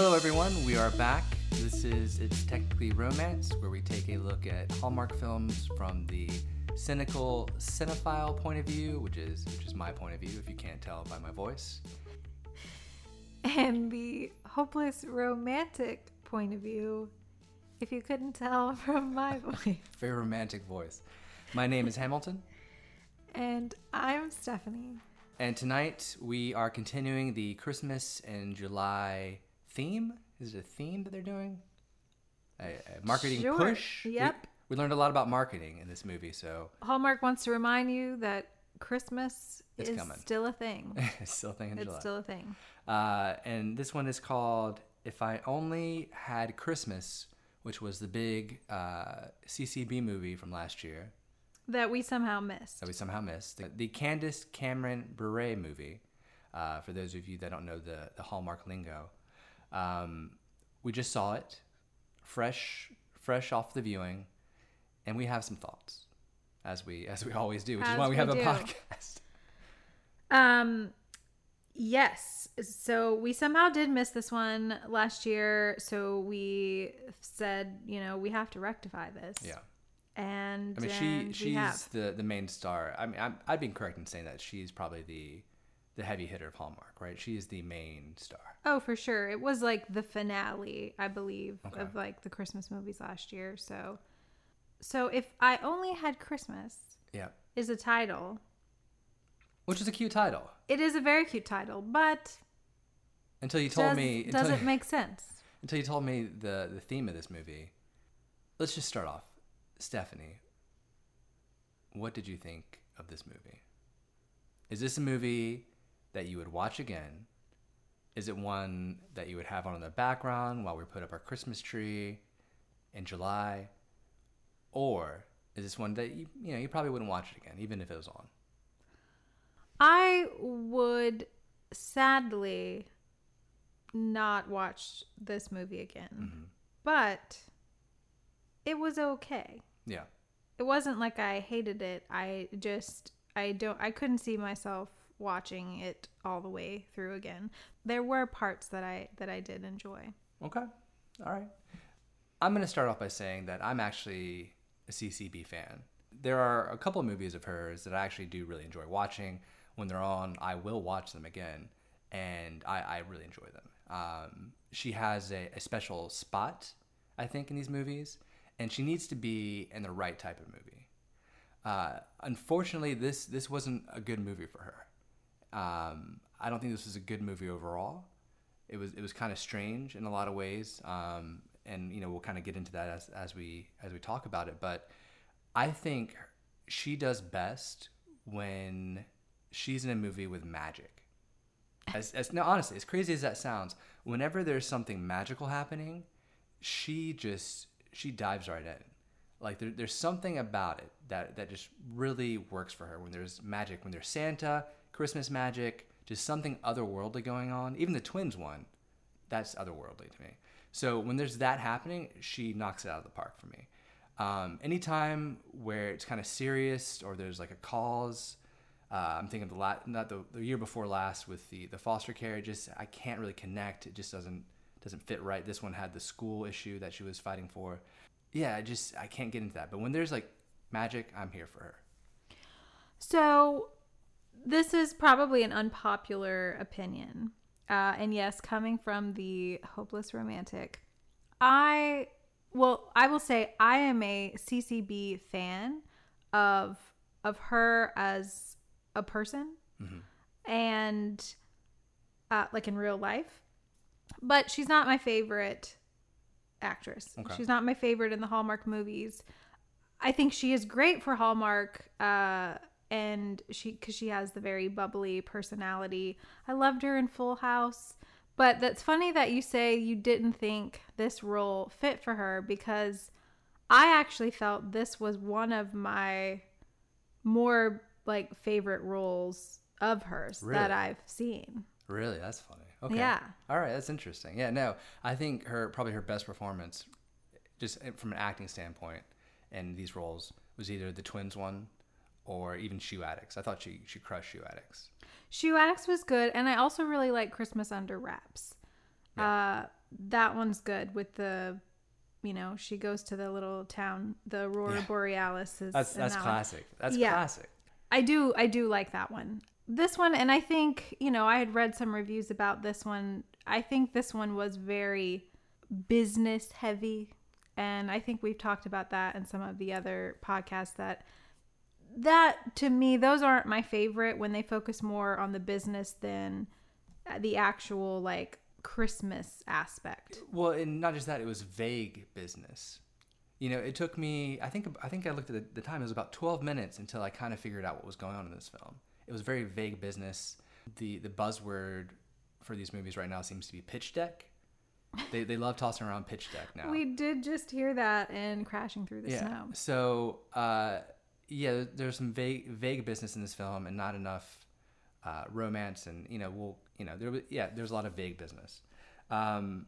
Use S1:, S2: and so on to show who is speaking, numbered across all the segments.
S1: Hello, everyone. We are back. This is It's Technically Romance, where we take a look at Hallmark films from the cynical cinephile point of view, which is which is my point of view, if you can't tell by my voice.
S2: And the hopeless romantic point of view, if you couldn't tell from my voice.
S1: Very romantic voice. My name is Hamilton,
S2: And I'm Stephanie.
S1: and tonight we are continuing the Christmas and July theme. Is it a theme that they're doing? A, a marketing
S2: Sure.
S1: push. We-
S2: Yep.
S1: We, learned a lot about marketing in this movie, so
S2: Hallmark wants to remind you that Christmas
S1: It's
S2: is
S1: coming.
S2: still a thing.
S1: it's still a thing in
S2: it's
S1: July.
S2: still a thing.
S1: Uh, and this one is called If I Only Had Christmas, which was the big uh, CCB movie from last year
S2: That we somehow missed.
S1: that we somehow missed. The, the Candace Cameron Bure movie, uh, for those of you that don't know the, the Hallmark lingo. Um, we just saw it, fresh, fresh off the viewing, and we have some thoughts, as we as we always do, which is why we
S2: we
S1: have a podcast.
S2: Um, yes. So we somehow did miss this one last year. So we said, you know, we have to rectify this.
S1: Yeah.
S2: And
S1: I mean, she she's the the main star. I mean, I'm, I'd be correct in saying that she's probably the the heavy hitter of Hallmark, right? She is the main star.
S2: Oh, for sure. It was like the finale, I believe,
S1: Okay.
S2: of like the Christmas movies last year. So, so if I only had Christmas
S1: Yeah,
S2: is a title.
S1: which is a cute title
S2: It is a very cute title, but
S1: until you told
S2: does,
S1: me until,
S2: doesn't make sense.
S1: until you told me the the theme of this movie. Let's just start off, Stephanie. What did you think of this movie? Is this a movie that you would watch again? Is it one that you would have on in the background while we put up our Christmas tree in July? Or is this one that you you know you probably wouldn't watch it again, even if it was on?
S2: I would sadly not watch this movie again,
S1: Mm-hmm.
S2: but it was okay.
S1: Yeah.
S2: It wasn't like I hated it. I just I don't I couldn't see myself watching it all the way through again. There were parts that I that I did enjoy.
S1: Okay. All right. I'm going to start off by saying that I'm actually a CCB fan. There are a couple of movies of hers that I actually do really enjoy watching. When they're on, I will watch them again, and I, I really enjoy them. Um, she has a, a special spot, I think, in these movies, and she needs to be in the right type of movie. Uh, unfortunately, this this wasn't a good movie for her. Um, I don't think this was a good movie overall. It was it was kind of strange in a lot of ways, um, and you know we'll kind of get into that as, as we as we talk about it. But I think she does best when she's in a movie with magic. As, as no, honestly, as crazy as that sounds, whenever there's something magical happening, she just she dives right in. Like there, there's something about it that that just really works for her. When there's magic, when there's Santa, Christmas magic, just something otherworldly going on. Even the twins one, that's otherworldly to me. So when there's that happening, she knocks it out of the park for me. Um, anytime where it's kind of serious or there's like a cause, uh, I'm thinking of the la- not the, the year before last with the the foster care. Just I can't really connect. It just doesn't doesn't fit right. This one had the school issue that she was fighting for. Yeah, I just I can't get into that. But when there's like magic, I'm here for her.
S2: So this is probably an unpopular opinion. Uh, and yes, coming from the hopeless romantic, I well, I will say I am a CCB fan of of her as a person and uh, like in real life, but she's not my favorite actress.
S1: Okay.
S2: She's not my favorite in the Hallmark movies. I think she is great for Hallmark, uh, and she because she has the very bubbly personality. I loved her in Full House, but that's funny that you say you didn't think this role fit for her because I actually felt this was one of my more like favorite roles of hers
S1: Really?
S2: that I've seen.
S1: Really, that's funny. Okay.
S2: Yeah.
S1: All right, that's interesting. Yeah, no, I think her probably her best performance, just eh, from an acting standpoint, in these roles was either the twins one, or even Shoe Addicts. I thought she she crushed Shoe Addicts.
S2: Shoe Addicts was good, and I also really like Christmas Under Wraps. Uh, that one's good with the, you know, she goes to the little town, the Aurora
S1: Yeah.
S2: Borealis is.
S1: That's that's
S2: that one.
S1: classic. That's
S2: Yeah.
S1: classic.
S2: I do I do like that one. This one and I think, you know, I had read some reviews about this one. I think this one was very business heavy and I think we've talked about that in some of the other podcasts that that to me those aren't my favorite when they focus more on the business than the actual like Christmas aspect.
S1: Well, and not just that, it was vague business. You know, it took me. I think. I think I looked at the, the time. It was about twelve minutes until I kind of figured out what was going on in this film. It was very vague business. The the buzzword for these movies right now seems to be pitch deck. They they love tossing around pitch deck now.
S2: We did just hear that in Crashing Through the
S1: yeah.
S2: Snow.
S1: So uh, yeah, there's some vague vague business in this film, and not enough uh, romance, and you know, we'll you know, there yeah, there's a lot of vague business. Um,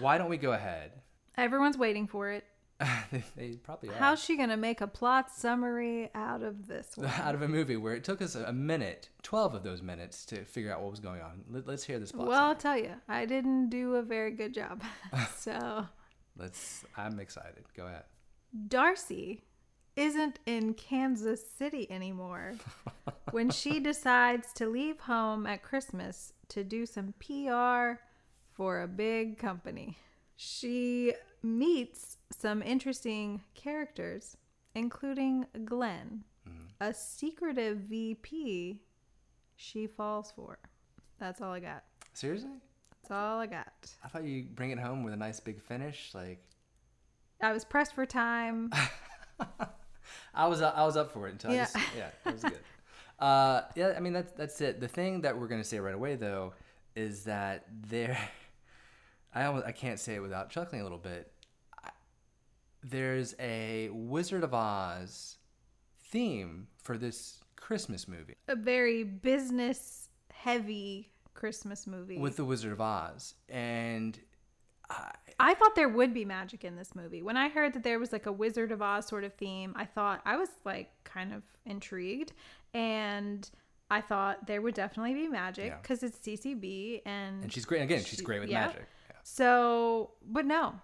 S1: why don't we go ahead?
S2: Everyone's waiting for it.
S1: they, they probably are.
S2: How's she gonna make a plot summary out of this one?
S1: out of a movie where it took us a minute, 12 of those minutes to figure out what was going on. Let, us hear this plot.
S2: well, I'll tell you, I didn't do a very good job. so,
S1: let's. I'm excited. Go ahead.
S2: Darcy isn't in Kansas City anymore when she decides to leave home at Christmas to do some PR for a big company. She meets some interesting characters, including Glenn, mm-hmm. a secretive VP she falls for. That's all I got.
S1: Seriously?
S2: That's all I got.
S1: I thought you'd bring it home with a nice big finish. Like
S2: I was pressed for time.
S1: I was, I was up for it until
S2: Yeah.
S1: I just, yeah, it was good. Uh, yeah, I mean that's that's it. The thing that we're gonna say right away though is that there, I almost I can't say it without chuckling a little bit. I, there's a Wizard of Oz theme for this Christmas movie.
S2: a very business heavy Christmas movie.
S1: with the Wizard of Oz, and I,
S2: I thought there would be magic in this movie. When I heard that there was like a Wizard of Oz sort of theme, I thought I was like kind of intrigued and I thought there would definitely be magic
S1: Yeah.
S2: because it's CCB and
S1: and she's great again. She's
S2: She-
S1: great with
S2: yeah.
S1: magic. Yeah.
S2: so but no.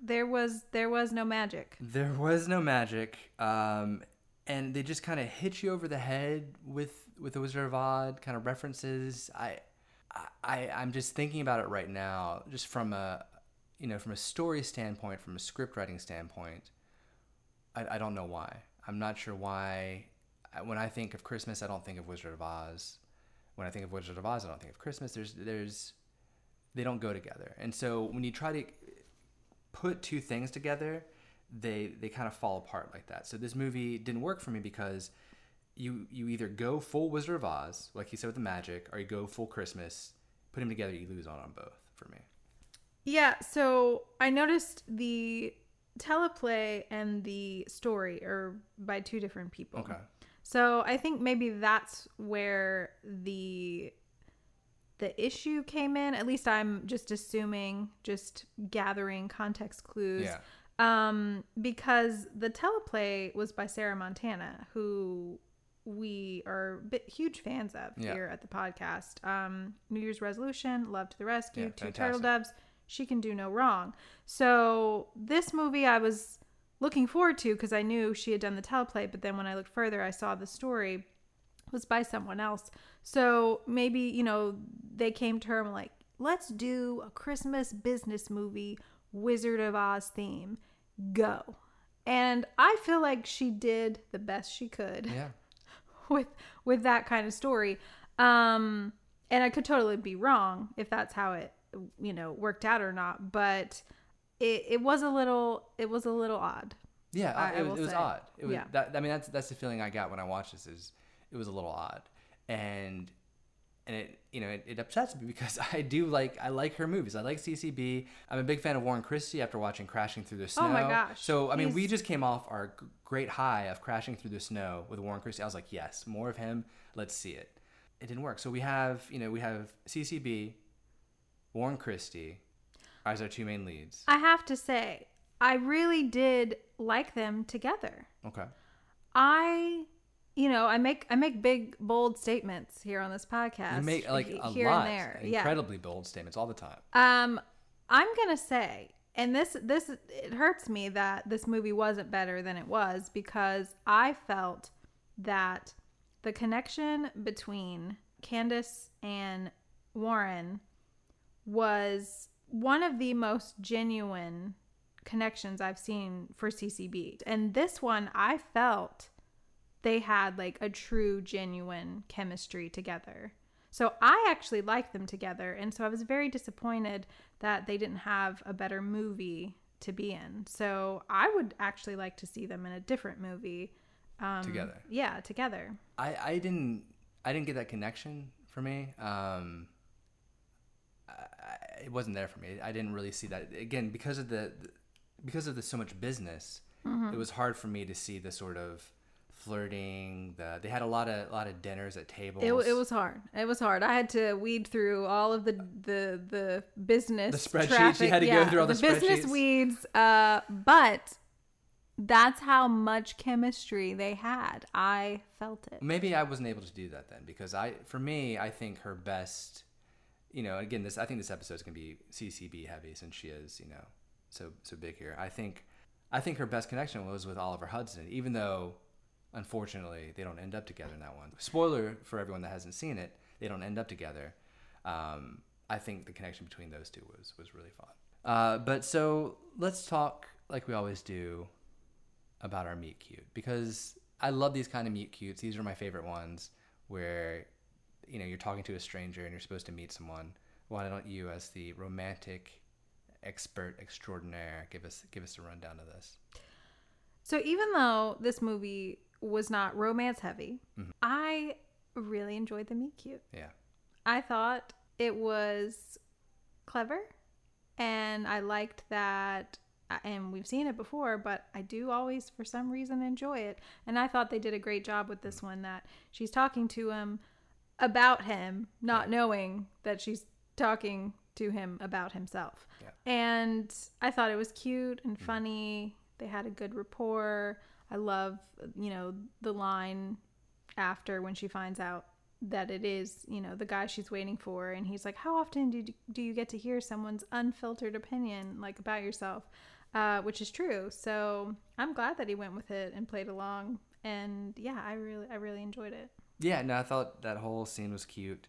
S2: There was there was no magic.
S1: There was no magic, um, and they just kind of hit you over the head with with the Wizard of Oz kind of references. I, I, I'm just thinking about it right now, just from a, you know, from a story standpoint, from a script writing standpoint. I, I don't know why. I'm not sure why. When I think of Christmas, I don't think of Wizard of Oz. When I think of Wizard of Oz, I don't think of Christmas. There's there's they don't go together. And so when you try to put two things together, they they kind of fall apart like that. So this movie didn't work for me because you you either go full Wizard of Oz, like you said with the magic, or you go full Christmas. Put them together, you lose on on both for me.
S2: Yeah, so I noticed the teleplay and the story are by two different people.
S1: Okay.
S2: So I think maybe that's where the the issue came in. At least I'm just assuming, just gathering context clues.
S1: Yeah.
S2: Um, because the teleplay was by Sarah Montana, who we are bit huge fans of
S1: Yeah.
S2: here at the podcast. Um, New Year's resolution, love to the rescue,
S1: Yeah,
S2: two turtle doves. She can do no wrong. So this movie I was looking forward to because I knew she had done the teleplay, but then when I looked further, I saw the story was by someone else. So maybe, you know, they came to her and like, let's do a Christmas business movie, Wizard of Oz theme. Go. And I feel like she did the best she could
S1: Yeah.
S2: with with that kind of story. Um and I could totally be wrong if that's how it you know worked out or not, but it, it was a little it was a little odd.
S1: Yeah,
S2: I-
S1: it,
S2: I
S1: was, it was odd. It was
S2: Yeah.
S1: that. I mean, that's that's the feeling I got when I watched this. Is it was a little odd, and and it you know it, it upsets me because I do like I like her movies. I like CCB. I'm a big fan of Warren Christie after watching Crashing Through the Snow.
S2: Oh my gosh,
S1: So I mean, we just came off our great high of Crashing Through the Snow with Warren Christie. I was like, yes, more of him. Let's see it. It didn't work. So we have you know we have CCB, Warren Christie, as our two main leads.
S2: I have to say, I really did like them together.
S1: Okay.
S2: I you know, I make I make big bold statements here on this podcast.
S1: You make like a
S2: here
S1: lot,
S2: and there. Yeah.
S1: incredibly bold statements all the time.
S2: Um, I'm gonna say, and this this it hurts me that this movie wasn't better than it was because I felt that the connection between Candace and Warren was one of the most genuine connections I've seen for CCB. And this one, I felt they had like a true, genuine chemistry together. So I actually liked them together. And so I was very disappointed that they didn't have a better movie to be in. So I would actually like to see them in a different movie. Um,
S1: Together.
S2: Yeah, together.
S1: I, I didn't I didn't get that connection for me. Um, I, it wasn't there for me. I didn't really see that again because of the, the because of the so much business.
S2: Mm-hmm.
S1: It was hard for me to see the sort of flirting. The they had a lot of a lot of dinners at tables.
S2: It, it was hard. It was hard. I had to weed through all of the the the business
S1: The spreadsheets. You had to go through all the
S2: business weeds. Uh, but that's how much chemistry they had. I felt it.
S1: Maybe I wasn't able to do that then because I, for me, I think her best, you know, again, this I think this episode is gonna be CCB heavy since she is, you know, so so big here. I think, I think her best connection was with Oliver Hudson, even though, unfortunately, they don't end up together in that one. Spoiler for everyone that hasn't seen it, they don't end up together. Um, I think the connection between those two was was really fun. Uh, but so let's talk like we always do about our meet cute because I love these kind of meet cutes. These are my favorite ones where you know you're talking to a stranger and you're supposed to meet someone. Why don't you, as the romantic expert extraordinaire, give us give us a rundown of this?
S2: So even though this movie was not romance heavy,
S1: Mm-hmm.
S2: I really enjoyed the meet cute.
S1: Yeah,
S2: I thought it was clever and I liked that and we've seen it before but I do always for some reason enjoy it and I thought they did a great job with this one that she's talking to him about him not knowing that she's talking to him about himself
S1: Yeah.
S2: and I thought it was cute and funny they had a good rapport I love you know the line after when she finds out that it is, you know, the guy she's waiting for. And he's like, How often do, do you get to hear someone's unfiltered opinion, like about yourself? Uh, which is true. So I'm glad that he went with it and played along. And yeah, I really, I really enjoyed it.
S1: Yeah. No, I thought that whole scene was cute.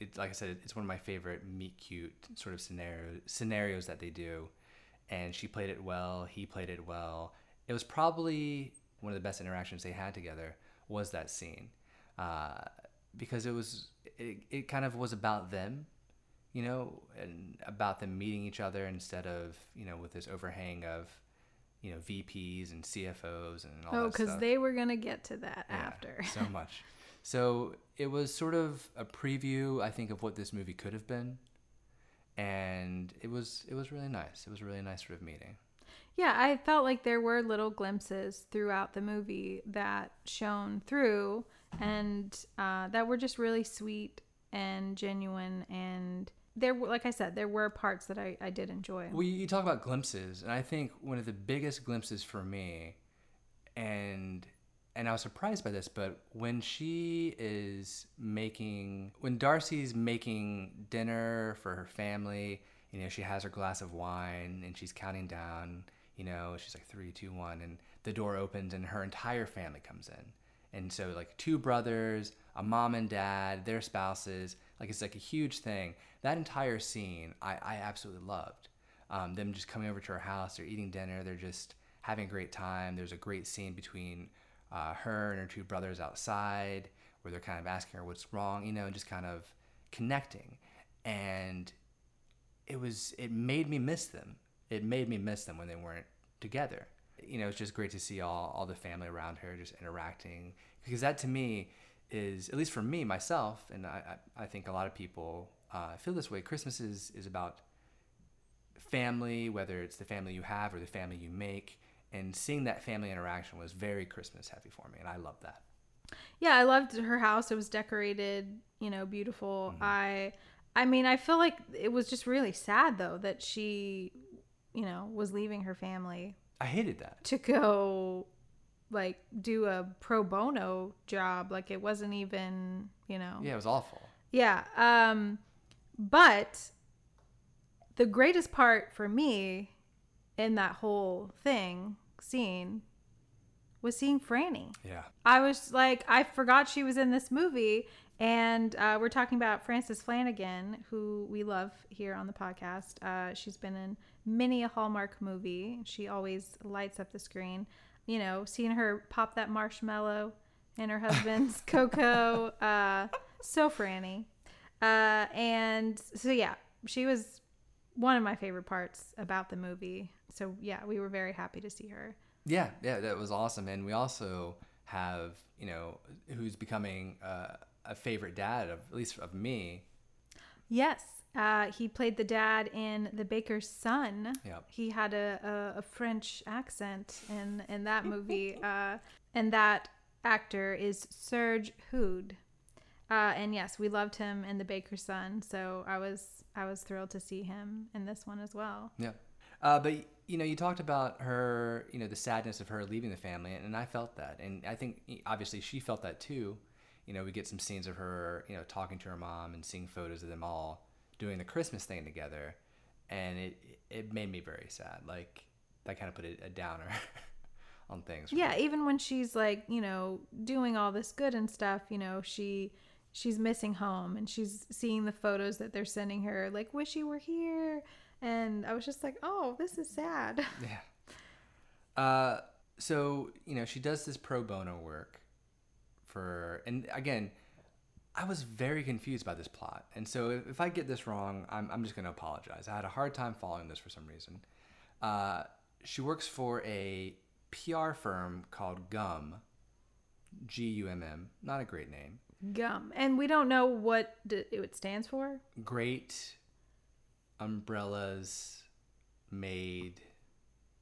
S1: It, like I said, it's one of my favorite meet cute sort of scenario scenarios that they do, and she played it well. He played it well. It was probably one of the best interactions they had together. Was that scene? Uh, because it was it, it kind of was about them you know and about them meeting each other instead of you know with this overhang of you know vps and cfos and all
S2: Oh,
S1: that
S2: because they were going to get to that
S1: Yeah,
S2: after.
S1: so much so it was sort of a preview i think of what this movie could have been and it was it was really nice it was a really nice sort of meeting
S2: Yeah, I felt like there were little glimpses throughout the movie that shone through and uh, that were just really sweet and genuine. And there were, like I said, there were parts that I, I did enjoy.
S1: Well, you you talk about glimpses, and I think one of the biggest glimpses for me, and and I was surprised by this, but when she is making, when Darcy's making dinner for her family, you know, she has her glass of wine and she's counting down, you know, she's like three, two, one, and the door opens and her entire family comes in. And so, like, two brothers, a mom and dad, their spouses, like, it's like a huge thing. That entire scene, I, I absolutely loved. Um, them just coming over to her house, they're eating dinner, they're just having a great time. There's a great scene between uh, her and her two brothers outside where they're kind of asking her what's wrong, you know, and just kind of connecting. And it was, it made me miss them. It made me miss them when they weren't together. You know, it's just great to see all, all the family around her just interacting because that to me is, at least for me, myself, and I, I, think a lot of people uh, feel this way. Christmas is, is about family, whether it's the family you have or the family you make. And seeing that family interaction was very Christmas heavy for me, and I loved that.
S2: Yeah, I loved her house. It was decorated, you know, beautiful. I I mean, I feel like it was just really sad though that she, you know, was leaving her family
S1: I hated that.
S2: to go like do a pro bono job. Like it wasn't even, you know.
S1: Yeah, it was awful.
S2: Yeah. Um but the greatest part for me in that whole thing scene was seeing Franny.
S1: Yeah.
S2: I was like, I forgot she was in this movie. And uh, we're talking about Frances Flanagan, who we love here on the podcast. Uh, she's been in many a Hallmark movie. She always lights up the screen. You know, seeing her pop that marshmallow in her husband's cocoa. Uh, so Franny. Uh, and so, yeah, she was one of my favorite parts about the movie. So, yeah, we were very happy to see her.
S1: Yeah, yeah, that was awesome. And we also have, you know, who's becoming uh, a favorite dad of at least of me.
S2: Yes, uh, he played the dad in The Baker's Son.
S1: Yep.
S2: He had a, a, a French accent in in that movie, uh, and that actor is Serge Houde. Uh, and yes, we loved him in The Baker's Son, so I was I was thrilled to see him in this one as well.
S1: Yeah. Uh, but you know, you talked about her, you know, the sadness of her leaving the family, and I felt that, and I think obviously she felt that too. You know, we get some scenes of her, you know, talking to her mom and seeing photos of them all doing the Christmas thing together, and it it made me very sad. Like that kind of put a, a downer on things.
S2: Yeah, even when she's like, you know, doing all this good and stuff, you know, she she's missing home and she's seeing the photos that they're sending her, like, wish you were here. And I was just like, oh, this is sad.
S1: Yeah. Uh, so you know, she does this pro bono work for, and again, I was very confused by this plot, and so if, if I get this wrong, I'm I'm just going to apologize. I had a hard time following this for some reason. Uh, she works for a PR firm called Gum, G U M M. Not a great name.
S2: Gum. And we don't know what d- it stands for.
S1: Great umbrellas made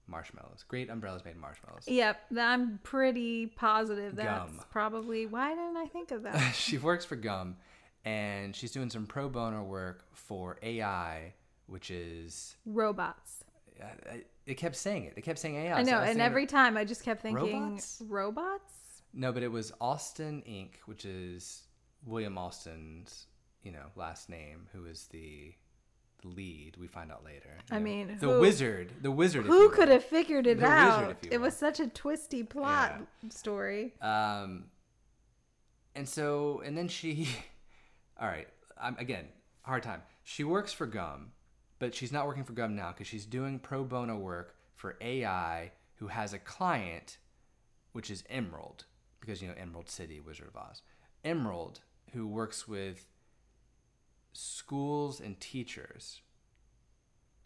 S1: marshmallows. Great umbrellas made marshmallows.
S2: Yep, I'm pretty positive that's
S1: Gum.
S2: probably why didn't I think of that?
S1: she works for Gum, and she's doing some pro bono work for AI, which is
S2: Robots.
S1: I- I- it kept saying it. It kept saying AI.
S2: I
S1: so
S2: know, and every time I just kept thinking
S1: Robots?
S2: robots?
S1: no, but it was Austin Inc., which is William Austin's you know last name, who is the the lead. We find out later.
S2: I
S1: know.
S2: mean,
S1: the
S2: who-
S1: wizard, the wizard.
S2: Who could have figured it
S1: The wizard,
S2: out?
S1: you
S2: It was such a twisty plot story.
S1: Um, and so, and then she, all right, I'm again hard time. She works for Gum, but she's not working for Gum now because she's doing pro bono work for AI, who has a client, which is Emerald, because you know Emerald City, Wizard of Oz. Emerald, who works with schools and teachers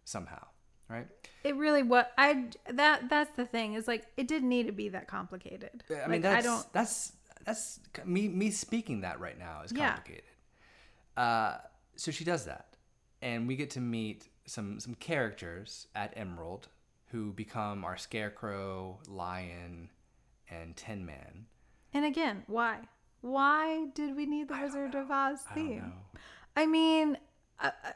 S1: somehow, right?
S2: It really what I that that's the thing is like it didn't need to be that complicated.
S1: I
S2: Like,
S1: mean, that's
S2: I don't.
S1: that's that's me me speaking that right now is
S2: Yeah.
S1: complicated. Uh, so she does that, and we get to meet some some characters at Emerald who become our Scarecrow, Lion, and Tin Man.
S2: And again, why? Why did we need the Wizard of Oz
S1: I
S2: theme? I mean, uh, uh,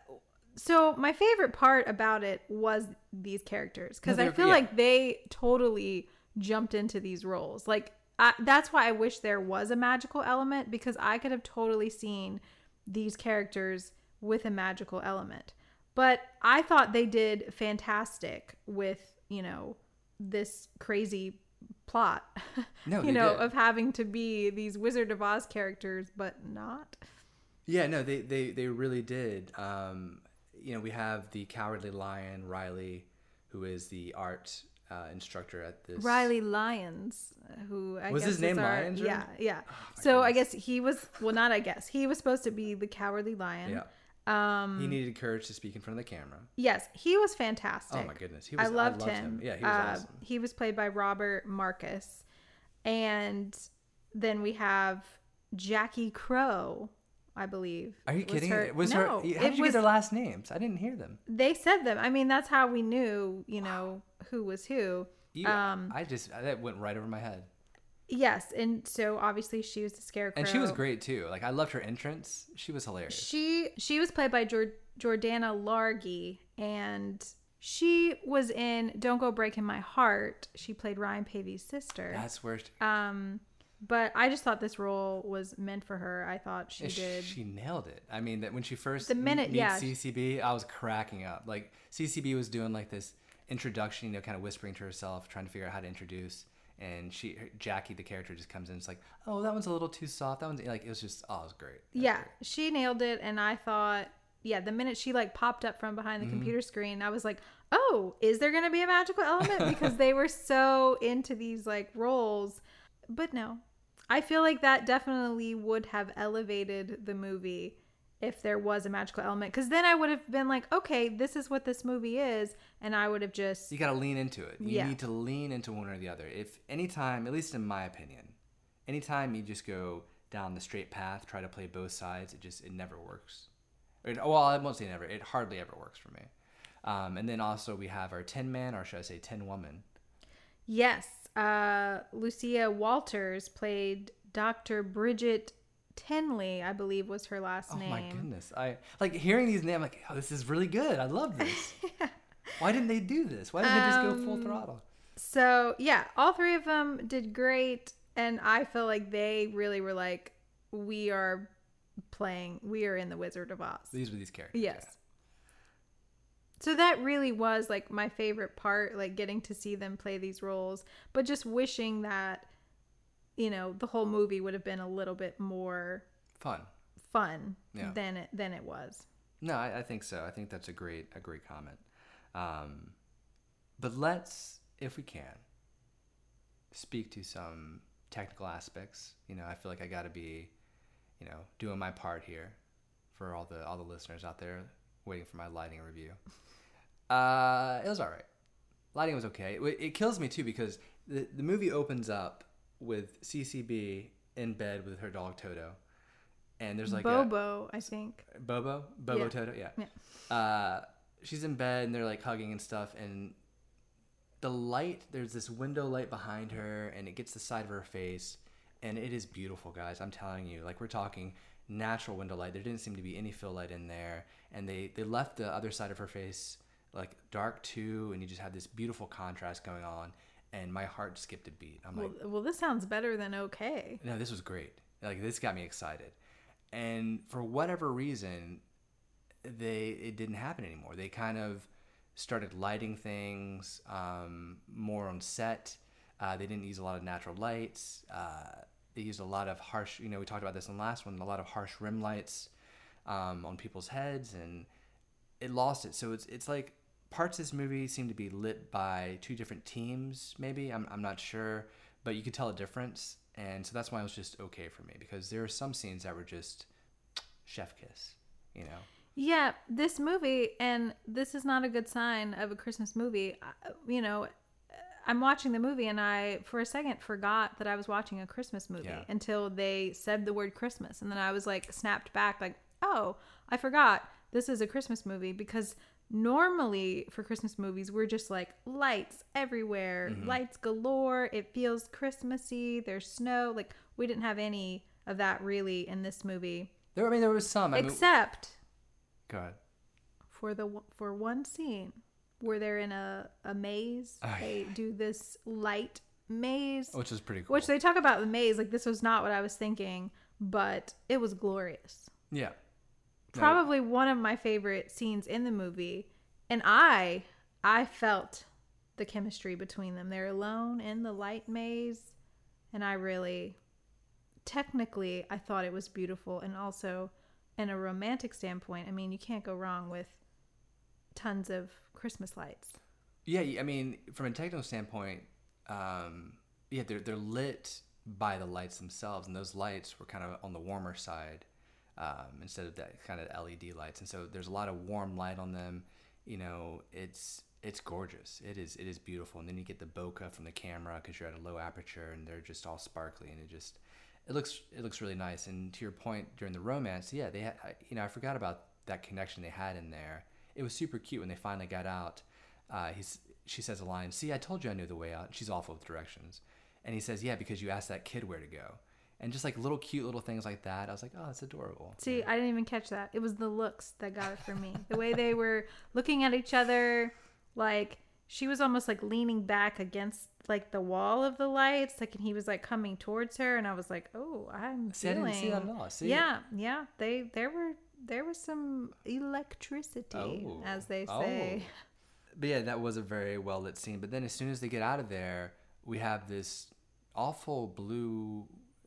S2: so my favorite part about it was these characters because
S1: No,
S2: I feel
S1: yeah.
S2: like they totally jumped into these roles. Like I, that's why I wish there was a magical element because I could have totally seen these characters with a magical element. But I thought they did fantastic with you know this crazy plot.
S1: No,
S2: you know
S1: did.
S2: of having to be these Wizard of Oz characters, but not.
S1: Yeah, no, they they they really did. Um, you know, we have the Cowardly Lion, Riley, who is the art uh, instructor at this.
S2: Riley Lyons, who I
S1: Was
S2: guess
S1: his
S2: is
S1: name
S2: our-
S1: Lyons,
S2: Yeah,
S1: really? Oh
S2: yeah. so I guess he was well, not I guess he was supposed to be the cowardly lion.
S1: Yeah.
S2: Um.
S1: He needed courage to speak in front of the camera.
S2: yes, he was fantastic.
S1: Oh my goodness, he was.
S2: I loved,
S1: loved
S2: him.
S1: Yeah, he was
S2: Uh,
S1: awesome.
S2: He was played by Robert Marcus, and then we have Jackie Crow, I believe.
S1: Are you
S2: was
S1: kidding?
S2: her-
S1: It was
S2: no,
S1: her? How did you
S2: was
S1: get their last names? I didn't hear them.
S2: they said them. I mean, that's how we knew, you know, who was who.
S1: You,
S2: Um,
S1: I just that went right over my head.
S2: Yes, and so obviously she was the scarecrow.
S1: And she was great too. Like I loved her entrance. She was hilarious.
S2: She she was played by Jor- Jordana Largy, and she was in "Don't Go Breaking My Heart." She played Ryan Paevey's sister.
S1: That's where. She,
S2: um, But I just thought this role was meant for her. I thought she did.
S1: she nailed it. I mean, that when she first
S2: The minute-
S1: meets
S2: yeah.
S1: CCB, I was cracking up. Like CCB was doing like this introduction, you know, kind of whispering to herself, trying to figure out how to introduce. And she, her- Jackie, the character, just comes in. It's like, oh, that one's a little too soft. That one's like, it was just, oh, it was great. Was
S2: yeah,
S1: great.
S2: she nailed it. And I thought, yeah, the minute she like popped up from behind the
S1: Mm-hmm.
S2: computer screen, I was like, oh, is there going to be a magical element? Because they were so into these like roles. But no, I feel like that definitely would have elevated the movie if there was a magical element. Because then I would have been like, okay, this is what this movie is. And I would have just,
S1: You got to lean into it. You
S2: Yeah.
S1: need to lean into one or the other. If anytime, at least in my opinion, anytime you just go down the straight path, try to play both sides, it just it never works. It, well, I won't say never. It hardly ever works for me. Um, and then also we have our Tin Man, or should I say Tin Woman?
S2: yes, uh, Lucia Walters played Dr. Bridget Tenley, I believe was her last
S1: Oh
S2: name.
S1: Oh my goodness! I like hearing these names. Like, oh, this is really good. I love this. Why didn't they do this? Why didn't they just go full
S2: Um,
S1: throttle?
S2: So yeah, all three of them did great, and I feel like they really were like, we are playing, we are in the Wizard of Oz.
S1: These were these characters.
S2: Yes. So that really was like my favorite part, like getting to see them play these roles, but just wishing that, you know, the whole movie would have been a little bit more
S1: Fun.
S2: fun
S1: Yeah.
S2: than it than it was.
S1: No, I, I think so. I think that's a great a great comment. Um, but let's, if we can, speak to some technical aspects. You know, I feel like I got to be, you know, doing my part here for all the all the listeners out there waiting for my lighting review. Uh, it was all right. Lighting was okay. It, it kills me too because the the movie opens up with CCB in bed with her dog Toto, and there's like
S2: Bobo, I think.
S1: Bobo, Bobo
S2: Yeah.
S1: Toto, yeah.
S2: Yeah.
S1: Uh, she's in bed and they're like hugging and stuff, and the light, there's this window light behind her, and it gets the side of her face, and it is beautiful, guys. I'm telling you, like we're talking natural window light. There didn't seem to be any fill light in there, and they they left the other side of her face like dark too, and you just have this beautiful contrast going on. And my heart skipped a beat. I'm like,
S2: Well, well, this sounds better than okay.
S1: no, this was great. Like this got me excited. And for whatever reason, they it didn't happen anymore. They kind of started lighting things um, more on set. Uh, they didn't use a lot of natural lights. Uh, they used a lot of harsh. You know, we talked about this in the last one. A lot of harsh rim lights um, on people's heads, and it lost it. So it's it's like parts of this movie seem to be lit by two different teams. Maybe I'm I'm not sure, but you could tell a difference, and so that's why it was just okay for me because there are some scenes that were just chef kiss. You know.
S2: Yeah, this movie, and this is not a good sign of a Christmas movie. You know, I'm watching the movie, and I, for a second, forgot that I was watching a Christmas movie
S1: Yeah.
S2: until they said the word Christmas. And then I was like, snapped back, like, oh, I forgot this is a Christmas movie because normally for Christmas movies, we're just like lights everywhere, mm-hmm. lights galore. It feels Christmassy. There's snow. Like, we didn't have any of that really in this movie,
S1: There, I mean, there was some. I
S2: except
S1: go ahead.
S2: for the for one scene where they're in a, a maze.
S1: Oh,
S2: they do this light maze,
S1: Which is pretty cool.
S2: which they talk about the maze. Like this was not what I was thinking, but it was glorious.
S1: yeah. No,
S2: Probably one of my favorite scenes in the movie, and I I felt the chemistry between them. They're alone in the light maze, and I really, technically, I thought it was beautiful, and also in a romantic standpoint, I mean, you can't go wrong with tons of Christmas lights.
S1: Yeah, I mean, from a technical standpoint, um, yeah, they're they're lit by the lights themselves, and those lights were kind of on the warmer side um, instead of that kind of LED lights, and so there's a lot of warm light on them. You know, it's it's gorgeous. It is it is beautiful, and then you get the bokeh from the camera because you're at a low aperture, and they're just all sparkly, and it just it looks it looks really nice. And to your point, during the romance, yeah, they had you know I forgot about that connection they had in there. It was super cute when they finally got out. Uh, he's she says a line. See, I told you I knew the way out. She's awful with directions, and he says, "Yeah, because you asked that kid where to go." And just like little cute little things like that, I was like, "Oh, that's adorable."
S2: See, I didn't even catch that. It was the looks that got it for me. the way they were looking at each other, like she was almost like leaning back against like the wall of the lights, like and he was like coming towards her, and I was like, oh, I'm
S1: See, I
S2: feeling.
S1: didn't see that at all. See?
S2: Yeah, yeah. They there were there was some electricity,
S1: Oh.
S2: as they oh. say.
S1: Oh. But yeah, that was a very well lit scene. But then as soon as they get out of there, we have this awful blue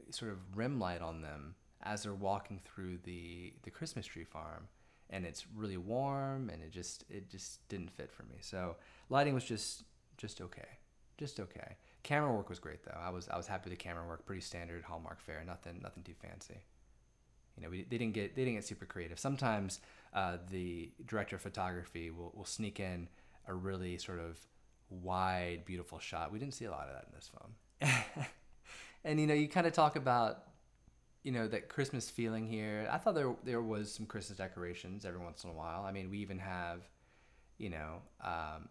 S1: sort of rim light on them as they're walking through the the Christmas tree farm. And it's really warm and it just it just didn't fit for me. So lighting was just just okay. Just okay. Camera work was great though. I was I was happy with the camera work, pretty standard Hallmark fare, nothing nothing too fancy. You know, we, they didn't get they didn't get super creative. Sometimes uh, the director of photography will, will sneak in a really sort of wide, beautiful shot. We didn't see a lot of that in this film. and you know, you kind of talk about you know that Christmas feeling here. I thought there there was some Christmas decorations every once in a while. I mean, we even have, you know, um,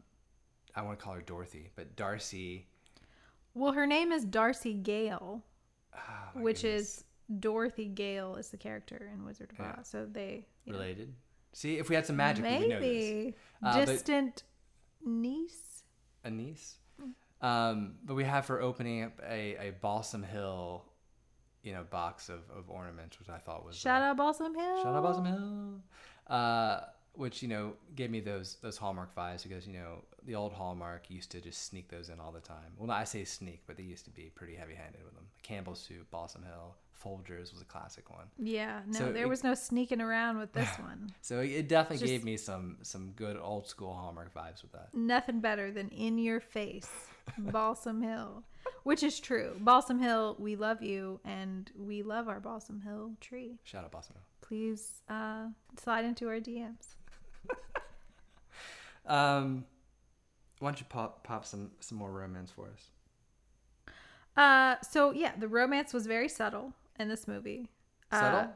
S1: I want to call her Dorothy, but Darcy,
S2: Well, her name is Darcy Gale,
S1: my
S2: which
S1: goodness,
S2: is Dorothy Gale is the character in Wizard of
S1: Yeah.
S2: Oz. So they know,
S1: related. See, if we had some magic, we would know this.
S2: maybe
S1: Uh, but-
S2: distant niece.
S1: a niece. Um, but we have her opening up a, a Balsam Hill, you know, box of, of ornaments, which I thought was
S2: Shout
S1: uh,
S2: out Balsam Hill.
S1: shout out Balsam Hill, uh, which you know gave me those those Hallmark vibes because you know the old Hallmark used to just sneak those in all the time. Well, I say sneak, but they used to be pretty heavy handed with them. Campbell soup, Balsam Hill, Folgers was a classic one.
S2: Yeah, no,
S1: So
S2: there
S1: it-
S2: was no sneaking around with this one.
S1: So it definitely
S2: Just-
S1: gave me some some good old school Hallmark vibes with that.
S2: Nothing better than in your face, Balsam Hill, which is true. Balsam Hill, we love you, and we love our Balsam Hill tree.
S1: Shout out Balsam Hill.
S2: Please uh, slide into our DMs.
S1: Um, why don't you pop pop some some more romance for us?
S2: Uh, so yeah, the romance was very subtle in this movie. Uh,
S1: Subtle.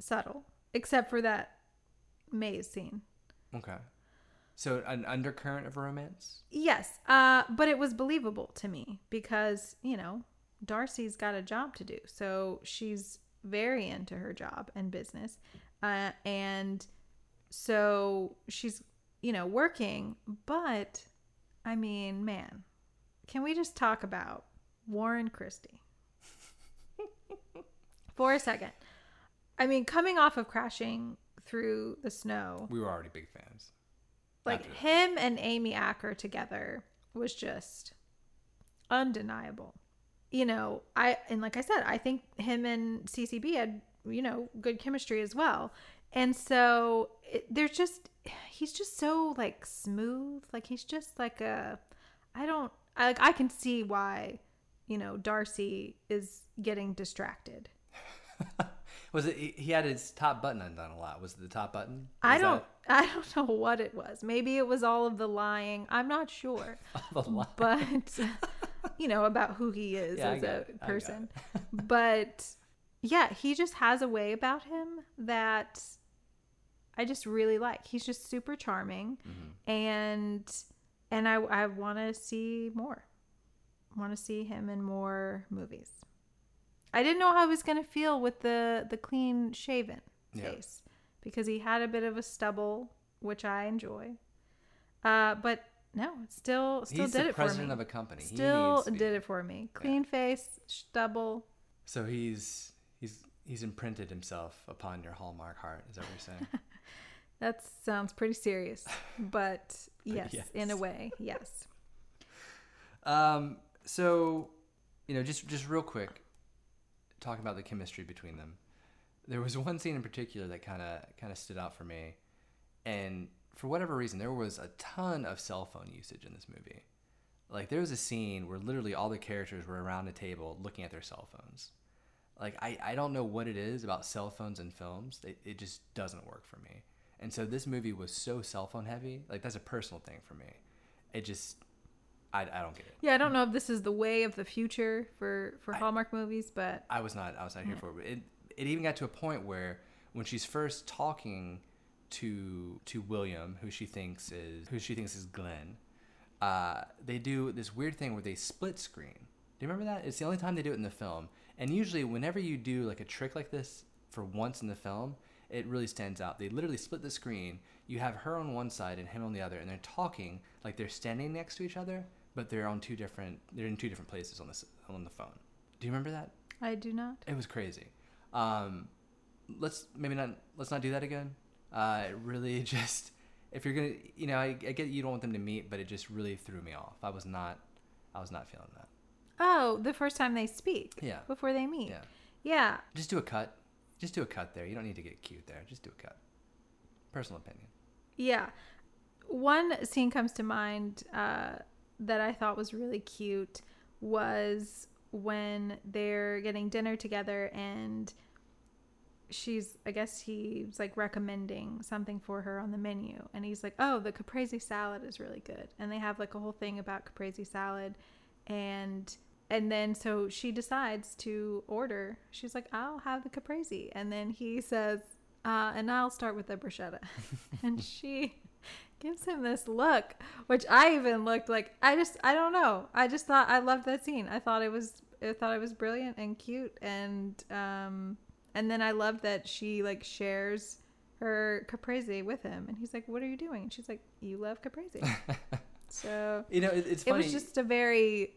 S2: subtle, except for that maze scene.
S1: Okay. So an undercurrent of romance.
S2: Yes, uh, but it was believable to me because you know Darcy's got a job to do, so she's very into her job and business, uh, and so she's you know working. But I mean, man, can we just talk about Warren Christie for a second? I mean, coming off of crashing through the snow,
S1: We were already big fans.
S2: like
S1: After
S2: him and Amy Acker together was just undeniable. You know, I and like I said, I think him and CCB had you know good chemistry as well, and so it, there's just he's just so like smooth. Like he's just like a I don't I like I can see why you know Darcy is getting distracted.
S1: Was it? He had his top button undone a lot. Was it the top button?
S2: I don't I don't know what it was. Maybe it was all of the lying. I'm not sure.
S1: that
S2: but you know about who he is
S1: Yeah,
S2: as a. Person but yeah he just has a way about him that i just really like he's just super charming
S1: Mm-hmm.
S2: and and i i want to see more want to see him in more movies i didn't know how i was going to feel with the the clean shaven
S1: Yeah.
S2: face because he had a bit of a stubble which i enjoy uh but no still still
S1: He's
S2: did it for
S1: president
S2: me
S1: of a company.
S2: Still
S1: needs to be-
S2: did it for me. Clean face, stubble.
S1: So he's he's imprinted himself upon your hallmark heart. Is that what you're saying?
S2: That sounds pretty serious, but yes, in a way, yes.
S1: um. So, you know, just just real quick, talking about the chemistry between them. There was one scene in particular that kind of kind of stood out for me, and for whatever reason, there was a ton of cell phone usage in this movie. Like there was a scene where literally all the characters were around a table looking at their cell phones. Like I, I don't know what it is about cell phones and films. It, it just doesn't work for me. And so this movie was so cell phone heavy. Like that's a personal thing for me. It just I, I don't get it.
S2: Yeah, I don't know if this is the way of the future for for Hallmark movies, but
S1: I was not I was not here for it. It it even got to a point where when she's first talking to to William, who she thinks is who she thinks is Glenn, uh, they do this weird thing where they split screen. Do you remember that? It's the only time they do it in the film. And usually, whenever you do like a trick like this for once in the film, it really stands out. They literally split the screen. You have her on one side and him on the other, and they're talking like they're standing next to each other, but they're on two different. They're in two different places on this on the phone. Do you remember that?
S2: I do not.
S1: It was crazy. Um, let's maybe not. Let's not do that again. Uh, it really just. If you're gonna, you know, I, I get you don't want them to meet, but it just really threw me off. I was not, I was not feeling that.
S2: Oh, the first time they speak.
S1: Yeah.
S2: Before they meet.
S1: Yeah.
S2: Yeah.
S1: Just do a cut. Just do a cut there. You don't need to get cute there. Just do a cut. Personal opinion.
S2: Yeah. One scene comes to mind uh, that I thought was really cute was when they're getting dinner together and she's I guess he's like recommending something for her on the menu and he's like, "Oh, the caprese salad is really good." And they have like a whole thing about caprese salad and and then so she decides to order. She's like, "I'll have the caprese." And then he says, uh, and I'll start with the bruschetta. and she gives him this look, which I even looked like I just I don't know. I just thought I loved that scene. I thought it was I thought it was brilliant and cute and um and then I loved that she like shares her caprese with him and he's like, "What are you doing?" And she's like, "You love caprese." so
S1: You know, it, it's
S2: it was just a very